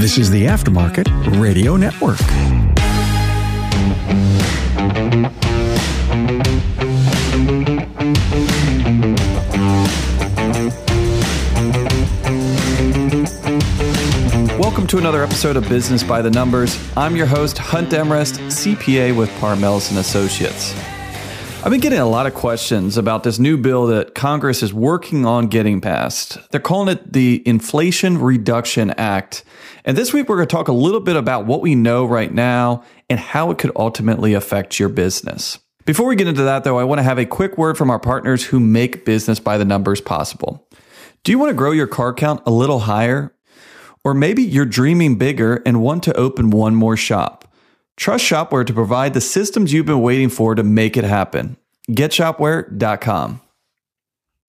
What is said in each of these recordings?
This is the Aftermarket Radio Network. Welcome to another episode of Business by the Numbers. I'm your host, Hunt Demarest, CPA with Parmelis and Associates. I've been getting a lot of questions about this new bill that Congress is working on getting passed. They're calling it the Inflation Reduction Act. And this week we're going to talk a little bit about what we know right now and how it could ultimately affect your business. Before we get into that though, I want to have a quick word from our partners who make business by the numbers possible. Do you want to grow your car count a little higher? Or maybe you're dreaming bigger and want to open one more shop. Trust Shopware to provide the systems you've been waiting for to make it happen. GetShopware.com.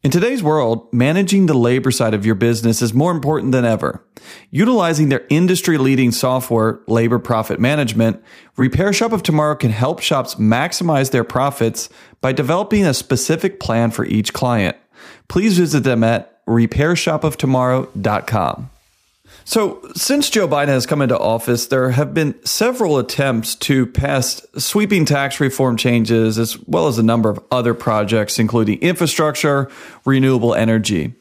In today's world, managing the labor side of your business is more important than ever. Utilizing their industry leading software, Labor Profit Management, Repair Shop of Tomorrow can help shops maximize their profits by developing a specific plan for each client. Please visit them at repairshopoftomorrow.com. So, since Joe Biden has come into office, there have been several attempts to pass sweeping tax reform changes, as well as a number of other projects, including infrastructure, renewable energy.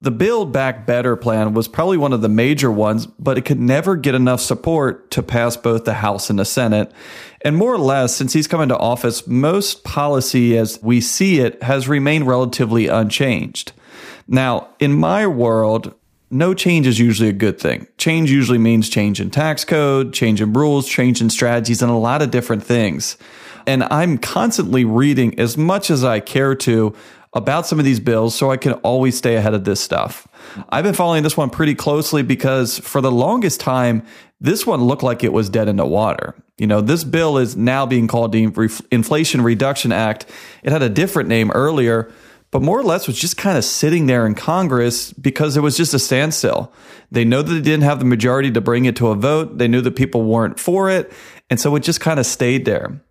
The Build Back Better plan was probably one of the major ones, but it could never get enough support to pass both the House and the Senate. And more or less, since he's come into office, most policy as we see it has remained relatively unchanged. Now, in my world, no change is usually a good thing. Change usually means change in tax code, change in rules, change in strategies, and a lot of different things. And I'm constantly reading as much as I care to about some of these bills so I can always stay ahead of this stuff. I've been following this one pretty closely because for the longest time, this one looked like it was dead in the water. You know, this bill is now being called the Inflation Reduction Act. It had a different name earlier but more or less was just kind of sitting there in Congress because it was just a standstill. They know that they didn't have the majority to bring it to a vote. They knew that people weren't for it. And so it just kind of stayed there.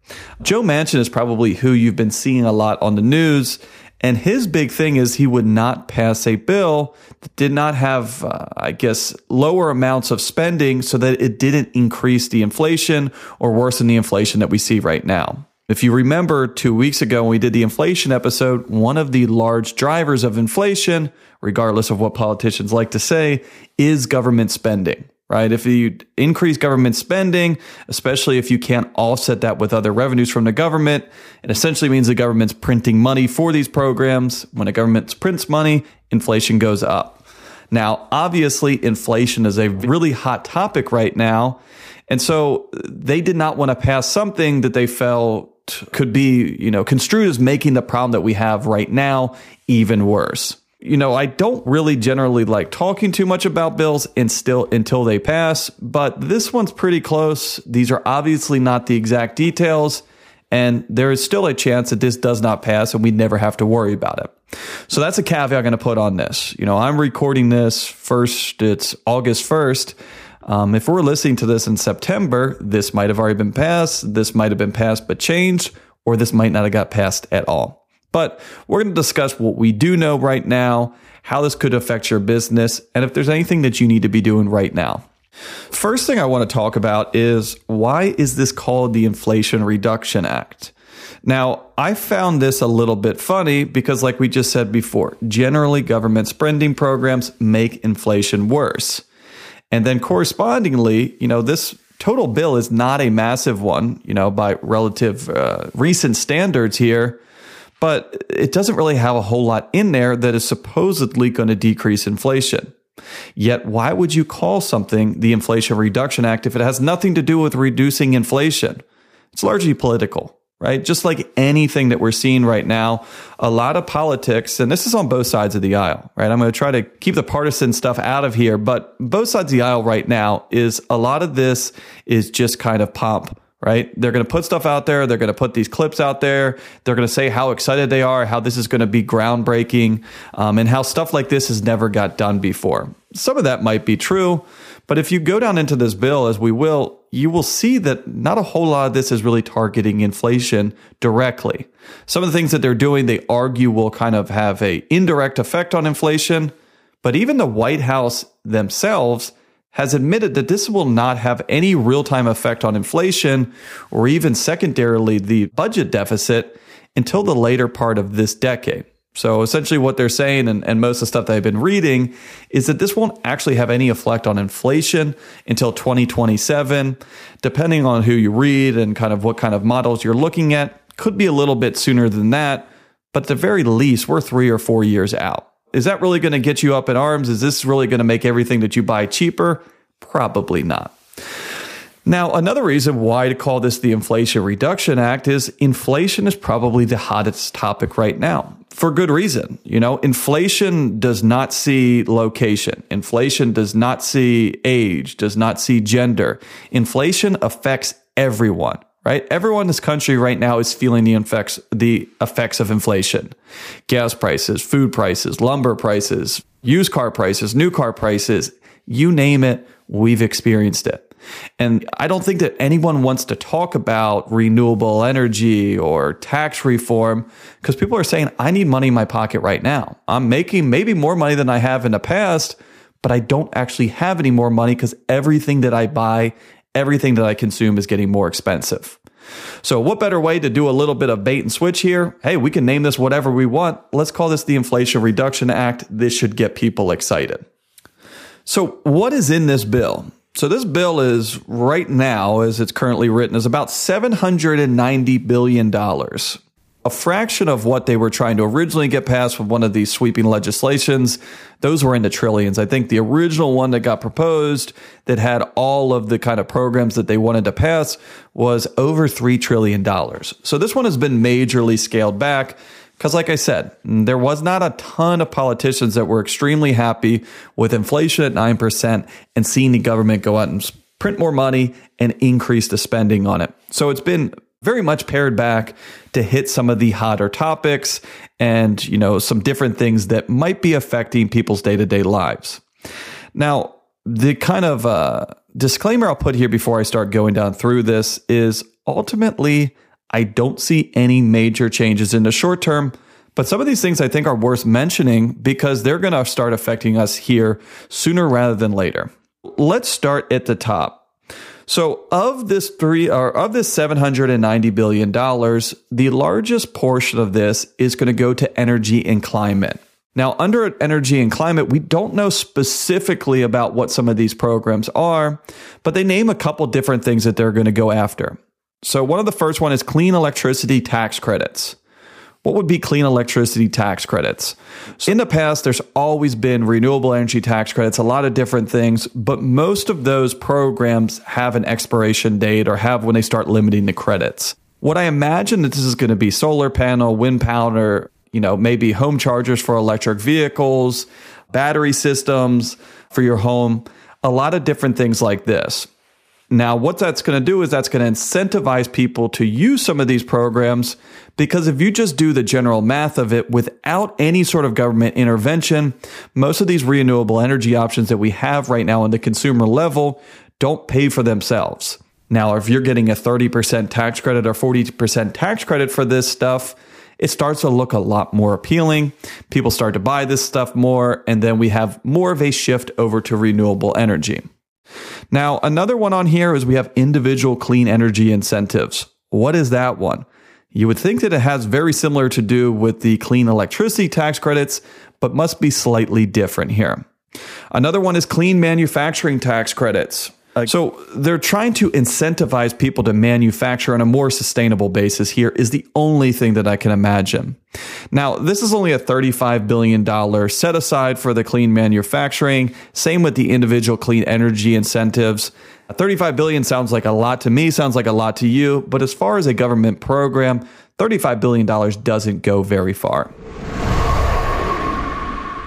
Joe Manchin is probably who you've been seeing a lot on the news. And his big thing is he would not pass a bill that did not have, uh, I guess, lower amounts of spending so that it didn't increase the inflation or worsen the inflation that we see right now. If you remember two weeks ago when we did the inflation episode, one of the large drivers of inflation, regardless of what politicians like to say, is government spending, right? If you increase government spending, especially if you can't offset that with other revenues from the government, it essentially means the government's printing money for these programs. When a government prints money, inflation goes up. Now, obviously, inflation is a really hot topic right now. And so they did not want to pass something that they felt could be, you know, construed as making the problem that we have right now even worse. You know, I don't really generally like talking too much about bills and still until they pass, but this one's pretty close. These are obviously not the exact details, and there is still a chance that this does not pass and we never have to worry about it. So that's a caveat I'm going to put on this. You know, I'm recording this first, it's August 1st. Um, if we're listening to this in September, this might have already been passed, this might have been passed but changed, or this might not have got passed at all. But we're going to discuss what we do know right now, how this could affect your business, and if there's anything that you need to be doing right now. First thing I want to talk about is why is this called the Inflation Reduction Act? Now, I found this a little bit funny because, like we just said before, generally government spending programs make inflation worse. And then correspondingly, you know, this total bill is not a massive one, you know, by relative uh, recent standards here, but it doesn't really have a whole lot in there that is supposedly going to decrease inflation. Yet, why would you call something the Inflation Reduction Act if it has nothing to do with reducing inflation? It's largely political right? Just like anything that we're seeing right now, a lot of politics, and this is on both sides of the aisle, right? I'm going to try to keep the partisan stuff out of here, but both sides of the aisle right now is a lot of this is just kind of pomp. Right? They're going to put stuff out there. They're going to put these clips out there. They're going to say how excited they are, how this is going to be groundbreaking, um, and how stuff like this has never got done before. Some of that might be true, but if you go down into this bill, as we will, you will see that not a whole lot of this is really targeting inflation directly. Some of the things that they're doing, they argue will kind of have a indirect effect on inflation, but even the White House themselves has admitted that this will not have any real time effect on inflation or even secondarily the budget deficit until the later part of this decade. So essentially, what they're saying, and, and most of the stuff that I've been reading, is that this won't actually have any effect on inflation until 2027. Depending on who you read and kind of what kind of models you're looking at, could be a little bit sooner than that. But at the very least, we're three or four years out. Is that really going to get you up in arms? Is this really going to make everything that you buy cheaper? Probably not. Now, another reason why to call this the Inflation Reduction Act is inflation is probably the hottest topic right now for good reason. You know, inflation does not see location. Inflation does not see age, does not see gender. Inflation affects everyone, right? Everyone in this country right now is feeling the effects, the effects of inflation. Gas prices, food prices, lumber prices, used car prices, new car prices, you name it, we've experienced it. And I don't think that anyone wants to talk about renewable energy or tax reform because people are saying, I need money in my pocket right now. I'm making maybe more money than I have in the past, but I don't actually have any more money because everything that I buy, everything that I consume is getting more expensive. So, what better way to do a little bit of bait and switch here? Hey, we can name this whatever we want. Let's call this the Inflation Reduction Act. This should get people excited. So, what is in this bill? So this bill is right now, as it's currently written, is about $790 billion. A fraction of what they were trying to originally get passed with one of these sweeping legislations. Those were in the trillions. I think the original one that got proposed that had all of the kind of programs that they wanted to pass was over $3 trillion. So this one has been majorly scaled back. Because, like I said, there was not a ton of politicians that were extremely happy with inflation at 9% and seeing the government go out and print more money and increase the spending on it. So it's been very much pared back to hit some of the hotter topics and, you know, some different things that might be affecting people's day to day lives. Now, the kind of uh, disclaimer I'll put here before I start going down through this is ultimately I don't see any major changes in the short term. But some of these things I think are worth mentioning because they're going to start affecting us here sooner rather than later. Let's start at the top. So of this three or of this 790 billion dollars, the largest portion of this is going to go to energy and climate. Now, under energy and climate, we don't know specifically about what some of these programs are, but they name a couple different things that they're going to go after. So one of the first one is clean electricity tax credits. What would be clean electricity tax credits? In the past, there's always been renewable energy tax credits, a lot of different things, but most of those programs have an expiration date or have when they start limiting the credits. What I imagine that this is going to be solar panel, wind power, you know, maybe home chargers for electric vehicles, battery systems for your home, a lot of different things like this. Now, what that's going to do is that's going to incentivize people to use some of these programs because if you just do the general math of it without any sort of government intervention, most of these renewable energy options that we have right now on the consumer level don't pay for themselves. Now, if you're getting a 30% tax credit or 40% tax credit for this stuff, it starts to look a lot more appealing. People start to buy this stuff more, and then we have more of a shift over to renewable energy. Now, another one on here is we have individual clean energy incentives. What is that one? You would think that it has very similar to do with the clean electricity tax credits, but must be slightly different here. Another one is clean manufacturing tax credits. So they're trying to incentivize people to manufacture on a more sustainable basis here is the only thing that I can imagine. Now, this is only a $35 billion set aside for the clean manufacturing. Same with the individual clean energy incentives. 35 billion sounds like a lot to me, sounds like a lot to you, but as far as a government program, $35 billion doesn't go very far.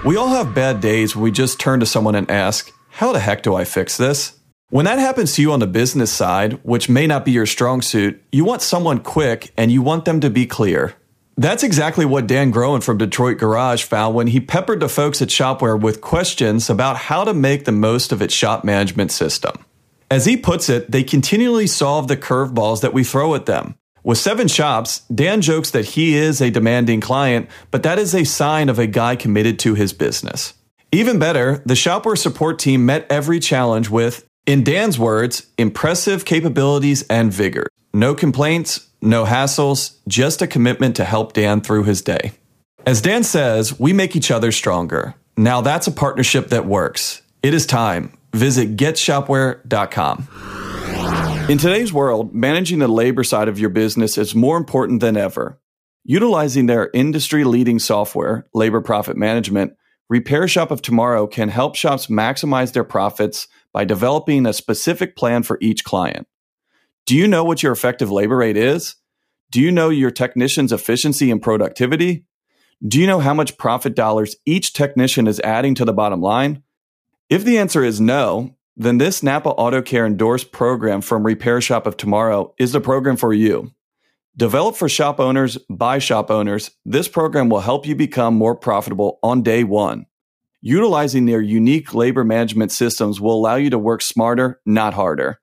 We all have bad days where we just turn to someone and ask, How the heck do I fix this? When that happens to you on the business side, which may not be your strong suit, you want someone quick and you want them to be clear. That's exactly what Dan Groen from Detroit Garage found when he peppered the folks at Shopware with questions about how to make the most of its shop management system. As he puts it, they continually solve the curveballs that we throw at them. With seven shops, Dan jokes that he is a demanding client, but that is a sign of a guy committed to his business. Even better, the Shopware support team met every challenge with, in Dan's words, impressive capabilities and vigor. No complaints, no hassles, just a commitment to help Dan through his day. As Dan says, we make each other stronger. Now that's a partnership that works. It is time. Visit getshopware.com. In today's world, managing the labor side of your business is more important than ever. Utilizing their industry leading software, Labor Profit Management, Repair Shop of Tomorrow can help shops maximize their profits by developing a specific plan for each client. Do you know what your effective labor rate is? Do you know your technician's efficiency and productivity? Do you know how much profit dollars each technician is adding to the bottom line? If the answer is no, then this Napa Auto Care endorsed program from Repair Shop of Tomorrow is the program for you. Developed for shop owners by shop owners, this program will help you become more profitable on day one. Utilizing their unique labor management systems will allow you to work smarter, not harder.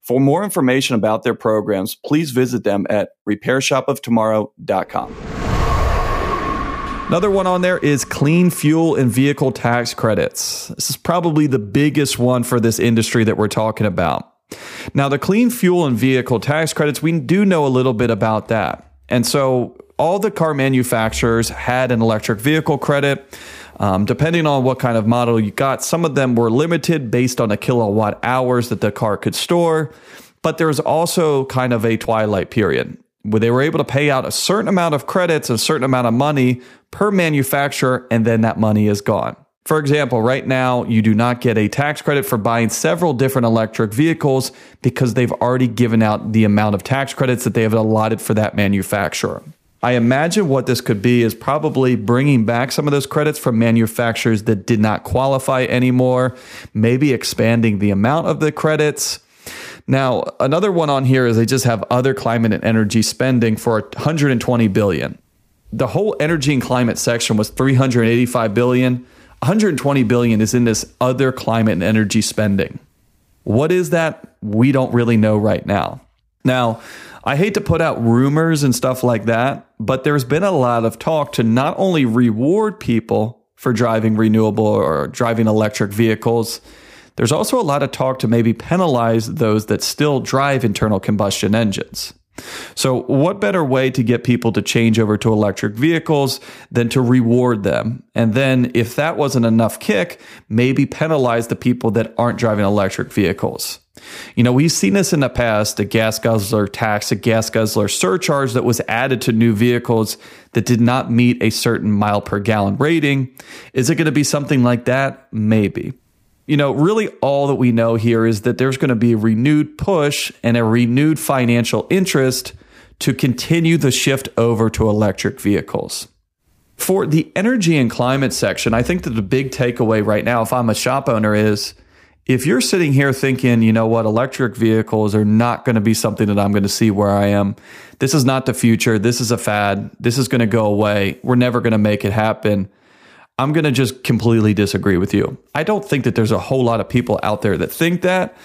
For more information about their programs, please visit them at repairshopoftomorrow.com. Another one on there is clean fuel and vehicle tax credits. This is probably the biggest one for this industry that we're talking about. Now, the clean fuel and vehicle tax credits, we do know a little bit about that. And so all the car manufacturers had an electric vehicle credit. Um, depending on what kind of model you got, some of them were limited based on the kilowatt hours that the car could store. But there was also kind of a twilight period where they were able to pay out a certain amount of credits, a certain amount of money per manufacturer, and then that money is gone. For example, right now, you do not get a tax credit for buying several different electric vehicles because they've already given out the amount of tax credits that they have allotted for that manufacturer. I imagine what this could be is probably bringing back some of those credits from manufacturers that did not qualify anymore, maybe expanding the amount of the credits. Now, another one on here is they just have other climate and energy spending for 120 billion. The whole energy and climate section was 385 billion. 120 billion is in this other climate and energy spending. What is that? We don't really know right now. Now, I hate to put out rumors and stuff like that, but there's been a lot of talk to not only reward people for driving renewable or driving electric vehicles, there's also a lot of talk to maybe penalize those that still drive internal combustion engines. So, what better way to get people to change over to electric vehicles than to reward them? And then, if that wasn't enough kick, maybe penalize the people that aren't driving electric vehicles. You know, we've seen this in the past a gas guzzler tax, a gas guzzler surcharge that was added to new vehicles that did not meet a certain mile per gallon rating. Is it going to be something like that? Maybe you know, really all that we know here is that there's going to be a renewed push and a renewed financial interest to continue the shift over to electric vehicles. For the energy and climate section, I think that the big takeaway right now, if I'm a shop owner, is if you're sitting here thinking, you know what, electric vehicles are not going to be something that I'm going to see where I am, this is not the future, this is a fad, this is going to go away, we're never going to make it happen I'm going to just completely disagree with you. I don't think that there's a whole lot of people out there that think that,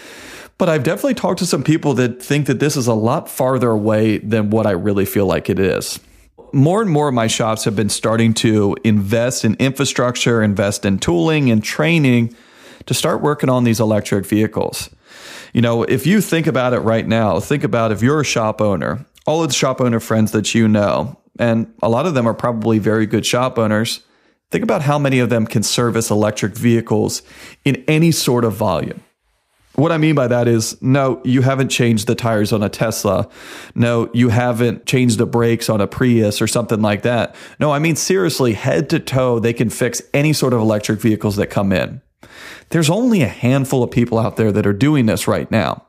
but I've definitely talked to some people that think that this is a lot farther away than what I really feel like it is. More and more of my shops have been starting to invest in infrastructure, invest in tooling and training to start working on these electric vehicles. You know, if you think about it right now, think about if you're a shop owner, all of the shop owner friends that you know, and a lot of them are probably very good shop owners Think about how many of them can service electric vehicles in any sort of volume. What I mean by that is, no, you haven't changed the tires on a Tesla. No, you haven't changed the brakes on a Prius or something like that. No, I mean, seriously, head to toe, they can fix any sort of electric vehicles that come in. There's only a handful of people out there that are doing this right now.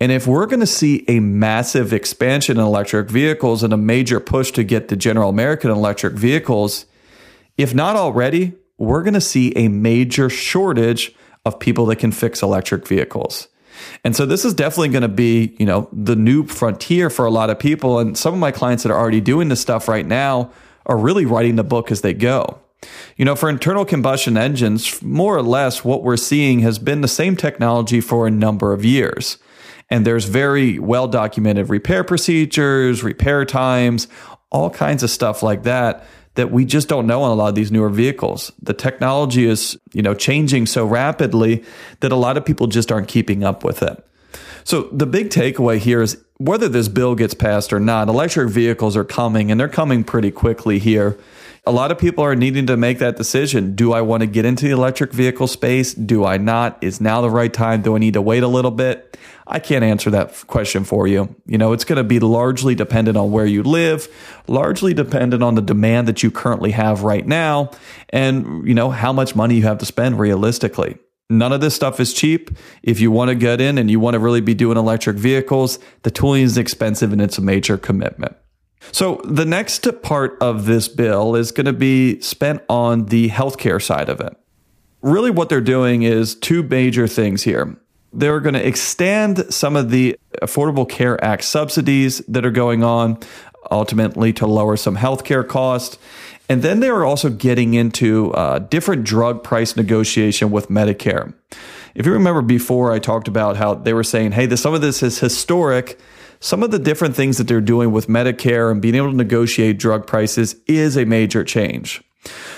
And if we're going to see a massive expansion in electric vehicles and a major push to get the general American electric vehicles, if not already, we're going to see a major shortage of people that can fix electric vehicles. And so this is definitely going to be, you know, the new frontier for a lot of people. And some of my clients that are already doing this stuff right now are really writing the book as they go. You know, for internal combustion engines, more or less what we're seeing has been the same technology for a number of years. And there's very well documented repair procedures, repair times, all kinds of stuff like that that we just don't know on a lot of these newer vehicles. The technology is, you know, changing so rapidly that a lot of people just aren't keeping up with it. So the big takeaway here is whether this bill gets passed or not, electric vehicles are coming and they're coming pretty quickly here. A lot of people are needing to make that decision. Do I want to get into the electric vehicle space? Do I not? Is now the right time? Do I need to wait a little bit? I can't answer that question for you. You know, it's going to be largely dependent on where you live, largely dependent on the demand that you currently have right now, and, you know, how much money you have to spend realistically. None of this stuff is cheap. If you want to get in and you want to really be doing electric vehicles, the tooling is expensive and it's a major commitment. So, the next part of this bill is going to be spent on the healthcare side of it. Really, what they're doing is two major things here. They're going to extend some of the Affordable Care Act subsidies that are going on, ultimately to lower some healthcare costs. And then they are also getting into uh, different drug price negotiation with Medicare. If you remember before, I talked about how they were saying, hey, this, some of this is historic. Some of the different things that they're doing with Medicare and being able to negotiate drug prices is a major change.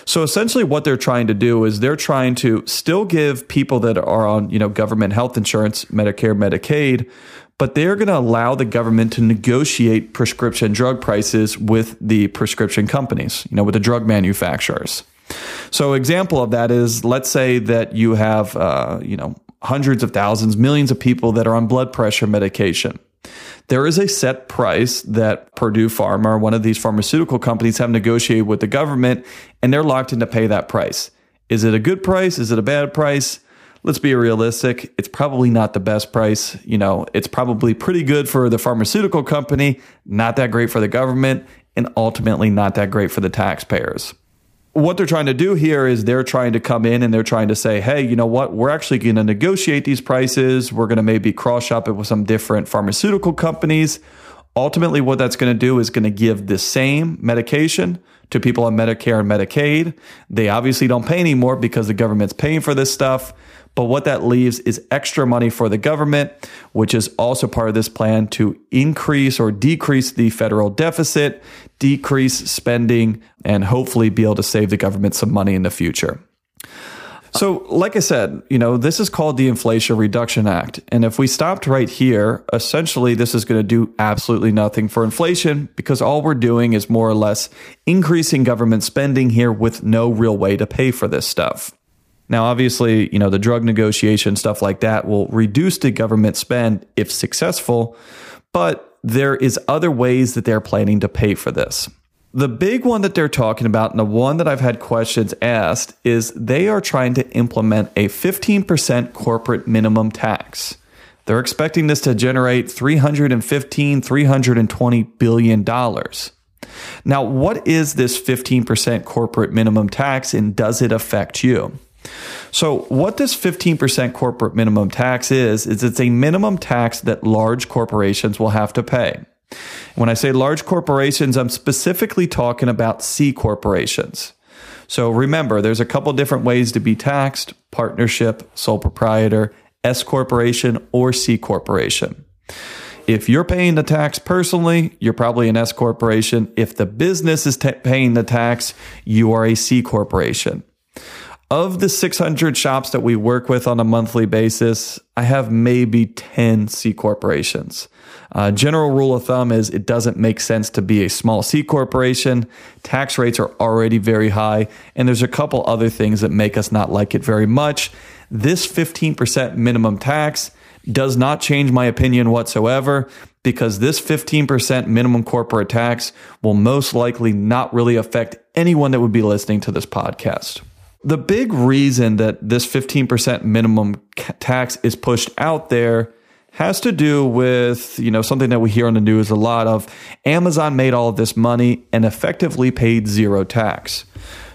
So essentially what they're trying to do is they're trying to still give people that are on, you know, government health insurance, Medicare, Medicaid, but they're going to allow the government to negotiate prescription drug prices with the prescription companies, you know, with the drug manufacturers. So, example of that is, let's say that you have, uh, you know, hundreds of thousands, millions of people that are on blood pressure medication. There is a set price that Purdue Pharma one of these pharmaceutical companies have negotiated with the government, and they're locked in to pay that price. Is it a good price? Is it a bad price? let's be realistic. It's probably not the best price. You know, it's probably pretty good for the pharmaceutical company, not that great for the government, and ultimately not that great for the taxpayers. What they're trying to do here is they're trying to come in and they're trying to say, hey, you know what? We're actually going to negotiate these prices. We're going to maybe cross shop it with some different pharmaceutical companies. Ultimately, what that's going to do is going to give the same medication to people on Medicare and Medicaid. They obviously don't pay anymore because the government's paying for this stuff. But what that leaves is extra money for the government, which is also part of this plan to increase or decrease the federal deficit, decrease spending, and hopefully be able to save the government some money in the future. So, like I said, you know, this is called the Inflation Reduction Act. And if we stopped right here, essentially this is going to do absolutely nothing for inflation because all we're doing is more or less increasing government spending here with no real way to pay for this stuff. Now, obviously, you know, the drug negotiation, stuff like that will reduce the government spend if successful, but there is other ways that they're planning to pay for this. The big one that they're talking about, and the one that I've had questions asked, is they are trying to implement a 15% corporate minimum tax. They're expecting this to generate 315, 320 billion dollars. Now, what is this 15% corporate minimum tax and does it affect you? So, what this 15% corporate minimum tax is, is it's a minimum tax that large corporations will have to pay. When I say large corporations, I'm specifically talking about C corporations. So remember, there's a couple different ways to be taxed partnership, sole proprietor, S corporation, or C corporation. If you're paying the tax personally, you're probably an S corporation. If the business is t- paying the tax, you are a C corporation. Of the 600 shops that we work with on a monthly basis, I have maybe 10 C corporations. Uh, general rule of thumb is it doesn't make sense to be a small C corporation. Tax rates are already very high, and there's a couple other things that make us not like it very much. This 15% minimum tax does not change my opinion whatsoever because this 15% minimum corporate tax will most likely not really affect anyone that would be listening to this podcast. The big reason that this 15% minimum tax is pushed out there has to do with, you know, something that we hear on the news a lot of Amazon made all of this money and effectively paid zero tax.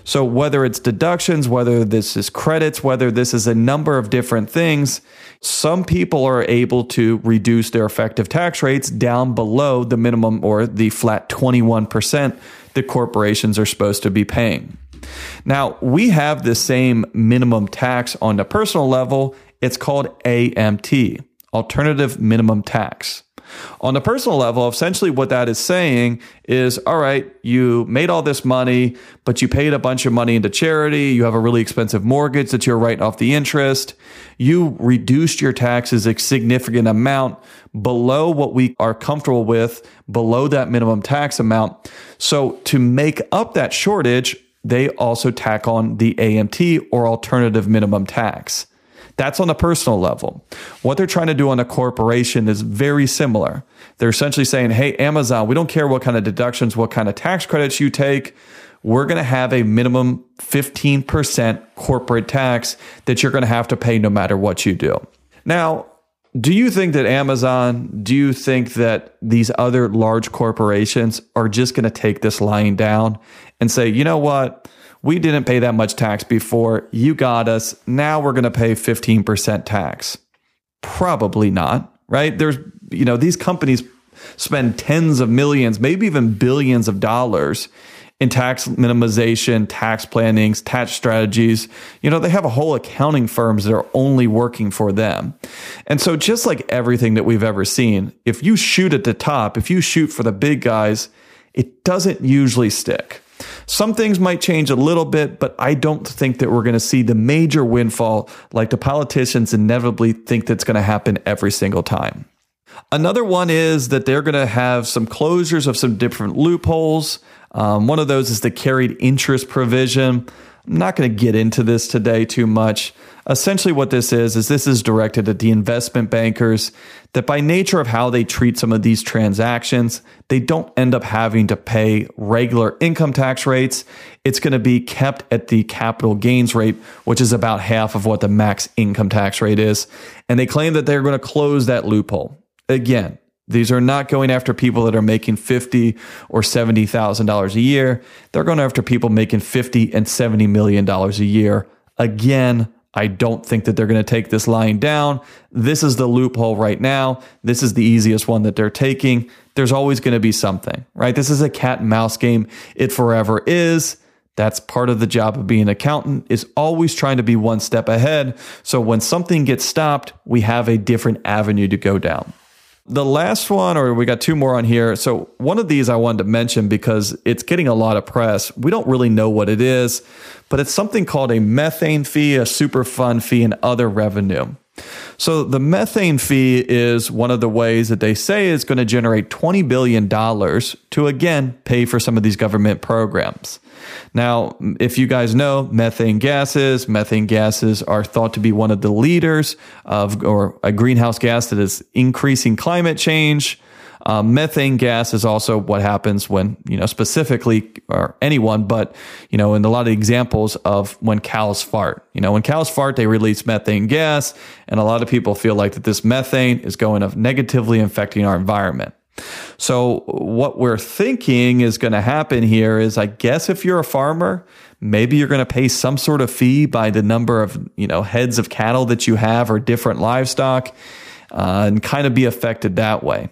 So whether it's deductions, whether this is credits, whether this is a number of different things, some people are able to reduce their effective tax rates down below the minimum or the flat 21% that corporations are supposed to be paying. Now, we have the same minimum tax on the personal level. It's called AMT, Alternative Minimum Tax. On the personal level, essentially what that is saying is all right, you made all this money, but you paid a bunch of money into charity. You have a really expensive mortgage that you're writing off the interest. You reduced your taxes a significant amount below what we are comfortable with, below that minimum tax amount. So to make up that shortage, they also tack on the AMT or alternative minimum tax. That's on a personal level. What they're trying to do on a corporation is very similar. They're essentially saying, hey, Amazon, we don't care what kind of deductions, what kind of tax credits you take. We're going to have a minimum 15% corporate tax that you're going to have to pay no matter what you do. Now, do you think that Amazon, do you think that these other large corporations are just going to take this lying down and say, you know what? We didn't pay that much tax before. You got us. Now we're going to pay 15% tax. Probably not, right? There's, you know, these companies spend tens of millions, maybe even billions of dollars in tax minimization, tax plannings, tax strategies. You know, they have a whole accounting firms that are only working for them. And so just like everything that we've ever seen, if you shoot at the top, if you shoot for the big guys, it doesn't usually stick. Some things might change a little bit, but I don't think that we're going to see the major windfall like the politicians inevitably think that's going to happen every single time. Another one is that they're going to have some closures of some different loopholes. Um, one of those is the carried interest provision. I'm not going to get into this today too much. Essentially, what this is, is this is directed at the investment bankers that by nature of how they treat some of these transactions, they don't end up having to pay regular income tax rates. It's going to be kept at the capital gains rate, which is about half of what the max income tax rate is. And they claim that they're going to close that loophole. Again, these are not going after people that are making fifty or seventy thousand dollars a year. They're going after people making fifty and seventy million dollars a year. Again, I don't think that they're going to take this line down. This is the loophole right now. This is the easiest one that they're taking. There's always going to be something, right? This is a cat and mouse game. It forever is. That's part of the job of being an accountant is always trying to be one step ahead. So when something gets stopped, we have a different avenue to go down. The last one, or we got two more on here. So one of these I wanted to mention because it's getting a lot of press. We don't really know what it is, but it's something called a methane fee, a super Superfund fee, and other revenue. So the methane fee is one of the ways that they say is going to generate $20 billion to again pay for some of these government programs. Now, if you guys know methane gases, methane gases are thought to be one of the leaders of or a greenhouse gas that is increasing climate change. Uh, methane gas is also what happens when, you know, specifically, or anyone, but, you know, in a lot of examples of when cows fart. You know, when cows fart, they release methane gas, and a lot of people feel like that this methane is going to negatively affecting our environment. So, what we're thinking is going to happen here is I guess if you're a farmer, maybe you're going to pay some sort of fee by the number of, you know, heads of cattle that you have or different livestock uh, and kind of be affected that way.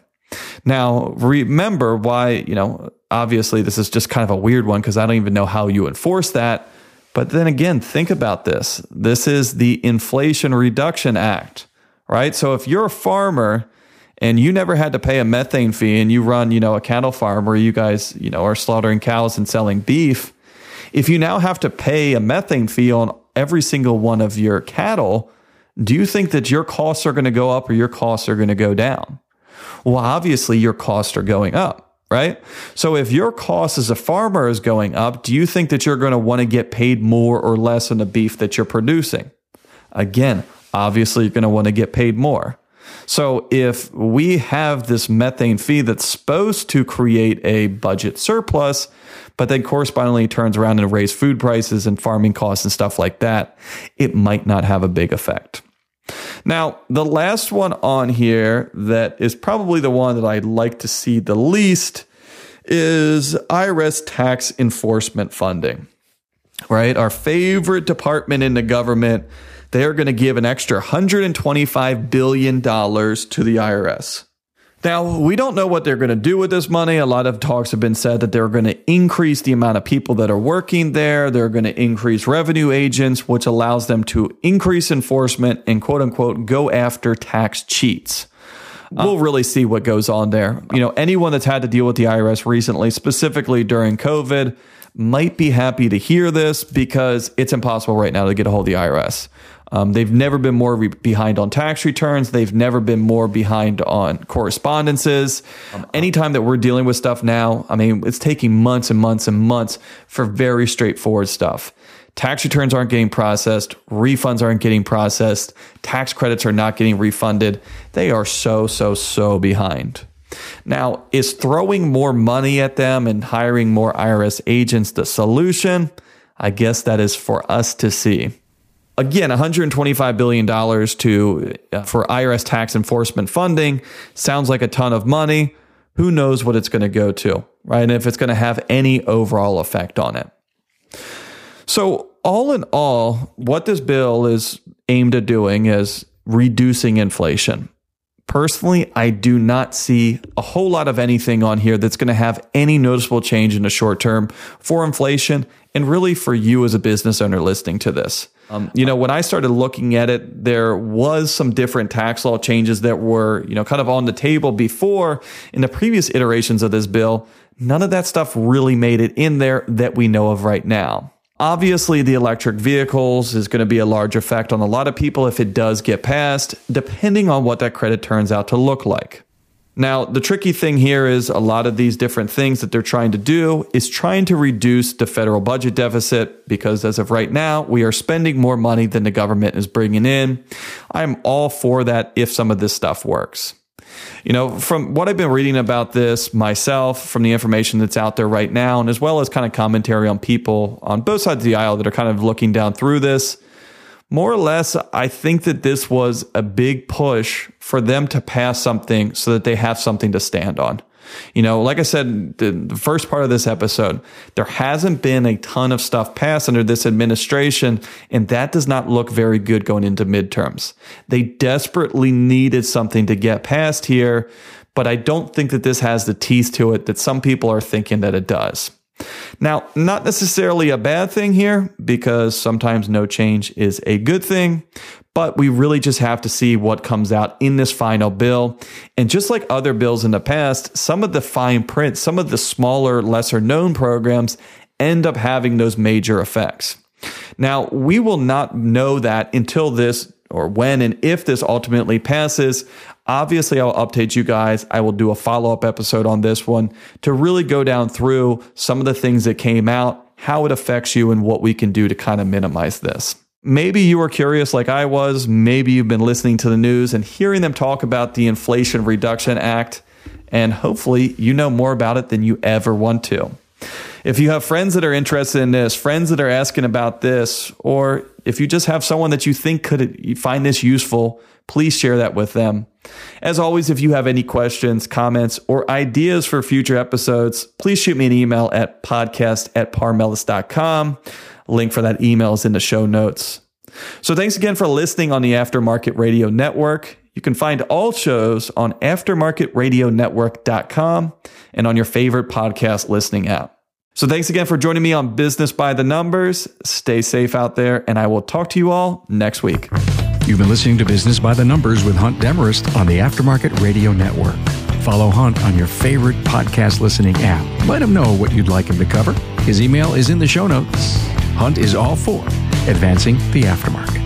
Now, remember why, you know, obviously this is just kind of a weird one because I don't even know how you enforce that. But then again, think about this. This is the Inflation Reduction Act, right? So if you're a farmer and you never had to pay a methane fee and you run, you know, a cattle farm where you guys, you know, are slaughtering cows and selling beef, if you now have to pay a methane fee on every single one of your cattle, do you think that your costs are going to go up or your costs are going to go down? Well, obviously your costs are going up, right? So if your cost as a farmer is going up, do you think that you're going to want to get paid more or less on the beef that you're producing? Again, obviously you're going to want to get paid more. So if we have this methane fee that's supposed to create a budget surplus, but then correspondingly turns around and raise food prices and farming costs and stuff like that, it might not have a big effect. Now, the last one on here that is probably the one that I'd like to see the least is IRS tax enforcement funding, right? Our favorite department in the government they are going to give an extra $125 billion to the IRS. Now, we don't know what they're going to do with this money. A lot of talks have been said that they're going to increase the amount of people that are working there. They're going to increase revenue agents, which allows them to increase enforcement and quote unquote go after tax cheats. we'll really see what goes on there. You know, anyone that's had to deal with the IRS recently, specifically during COVID, might be happy to hear this because it's impossible right now to get a hold of the IRS. Um, they've never been more re- behind on tax returns. They've never been more behind on correspondences. Um, anytime that we're dealing with stuff now, I mean, it's taking months and months and months for very straightforward stuff. Tax returns aren't getting processed, refunds aren't getting processed, tax credits are not getting refunded. They are so, so, so behind. Now, is throwing more money at them and hiring more IRS agents the solution? I guess that is for us to see. Again, $125 billion to, uh, for IRS tax enforcement funding sounds like a ton of money. Who knows what it's going to go to, right? And if it's going to have any overall effect on it. So, all in all, what this bill is aimed at doing is reducing inflation. Personally, I do not see a whole lot of anything on here that's going to have any noticeable change in the short term for inflation and really for you as a business owner listening to this. Um, you know, when I started looking at it, there was some different tax law changes that were, you know, kind of on the table before in the previous iterations of this bill. None of that stuff really made it in there that we know of right now. Obviously, the electric vehicles is going to be a large effect on a lot of people if it does get passed, depending on what that credit turns out to look like. Now, the tricky thing here is a lot of these different things that they're trying to do is trying to reduce the federal budget deficit because as of right now, we are spending more money than the government is bringing in. I'm all for that if some of this stuff works. You know, from what I've been reading about this myself, from the information that's out there right now, and as well as kind of commentary on people on both sides of the aisle that are kind of looking down through this, more or less, I think that this was a big push for them to pass something so that they have something to stand on. You know, like I said, the, first part of this episode, there hasn't been a ton of stuff passed under this administration, and that does not look very good going into midterms. They desperately needed something to get passed here, but I don't think that this has the teeth to it that some people are thinking that it does. Now, not necessarily a bad thing here because sometimes no change is a good thing, but we really just have to see what comes out in this final bill. And just like other bills in the past, some of the fine print, some of the smaller, lesser known programs end up having those major effects. Now, we will not know that until this or when and if this ultimately passes. Obviously, I'll update you guys. I will do a follow up episode on this one to really go down through some of the things that came out, how it affects you, and what we can do to kind of minimize this. Maybe you were curious like I was. Maybe you've been listening to the news and hearing them talk about the Inflation Reduction Act, and hopefully you know more about it than you ever want to. If you have friends that are interested in this, friends that are asking about this, or if you just have someone that you think could find this useful, please share that with them. As always, if you have any questions, comments, or ideas for future episodes, please shoot me an email at podcast at parmelis.com. Link for that email is in the show notes. So thanks again for listening on the Aftermarket Radio Network. You can find all shows on aftermarketradionetwork.com and on your favorite podcast listening app. So thanks again for joining me on Business by the Numbers. Stay safe out there, and I will talk to you all next week. You've been listening to Business by the Numbers with Hunt Demarest on the Aftermarket Radio Network. Follow Hunt on your favorite podcast listening app. Let him know what you'd like him to cover. His email is in the show notes. Hunt is all for advancing the aftermarket.